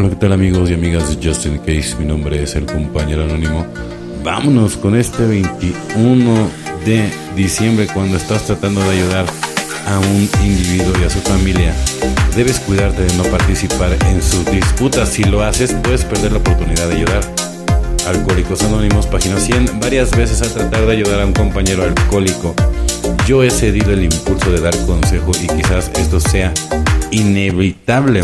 Hola, ¿qué tal amigos y amigas de Justin Case? Mi nombre es el compañero anónimo. Vámonos con este 21 de diciembre cuando estás tratando de ayudar a un individuo y a su familia. Debes cuidarte de no participar en sus disputas. Si lo haces, puedes perder la oportunidad de ayudar. Alcohólicos Anónimos, página 100. Varias veces al tratar de ayudar a un compañero alcohólico, yo he cedido el impulso de dar consejo y quizás esto sea inevitable.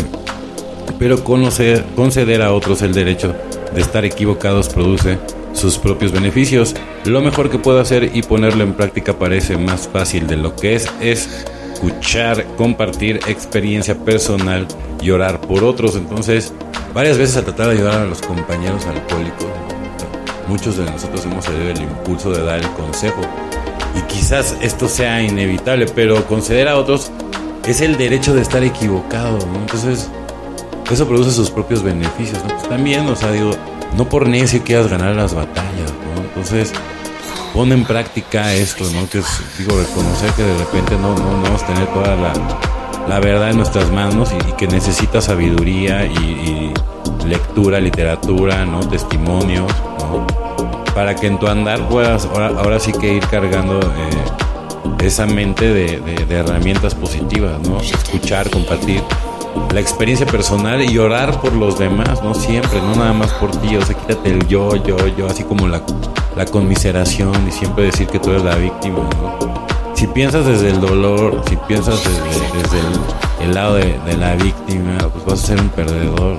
Pero conocer, conceder a otros el derecho de estar equivocados produce sus propios beneficios. Lo mejor que puedo hacer y ponerlo en práctica parece más fácil de lo que es, es escuchar, compartir experiencia personal y orar por otros. Entonces, varias veces al tratar de ayudar a los compañeros alcohólicos, muchos de nosotros hemos cedido el impulso de dar el consejo. Y quizás esto sea inevitable, pero conceder a otros es el derecho de estar equivocado. Entonces, eso produce sus propios beneficios. ¿no? Pues también, o sea, digo, no por necio quieras ganar las batallas, ¿no? Entonces, pon en práctica esto, ¿no? Que es, digo, reconocer que de repente no, no, no vamos a tener toda la, la verdad en nuestras manos y, que necesita sabiduría y, lectura, literatura, ¿no? Testimonios, ¿no? Para que en tu andar puedas, ahora, ahora sí que ir cargando eh, esa mente de, de herramientas positivas, ¿no? Escuchar, compartir la experiencia personal y orar por los demás, ¿no? Siempre, no nada más por ti, o sea, quítate el yo, yo, yo, así como la, la conmiseración y siempre decir que tú eres la víctima, ¿no? Si piensas desde el dolor, si piensas desde, desde el, el, lado de, de, la víctima, pues vas a ser un perdedor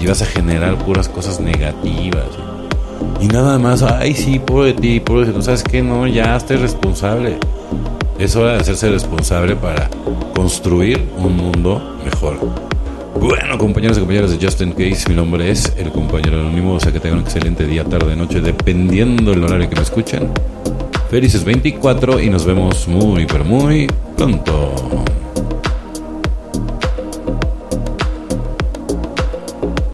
y vas a generar puras cosas negativas. Y nada más, ay, sí, pobre de ti, pobre de ti, ¿sabes qué? No, ya estés responsable. Es hora de hacerse responsable para construir un mundo mejor. Bueno, compañeros y compañeras de Justin Case, mi nombre es el compañero anónimo, o sea que tengan un excelente día, tarde, noche, dependiendo del horario que me escuchen. Felices 24 y nos vemos muy, pero muy pronto.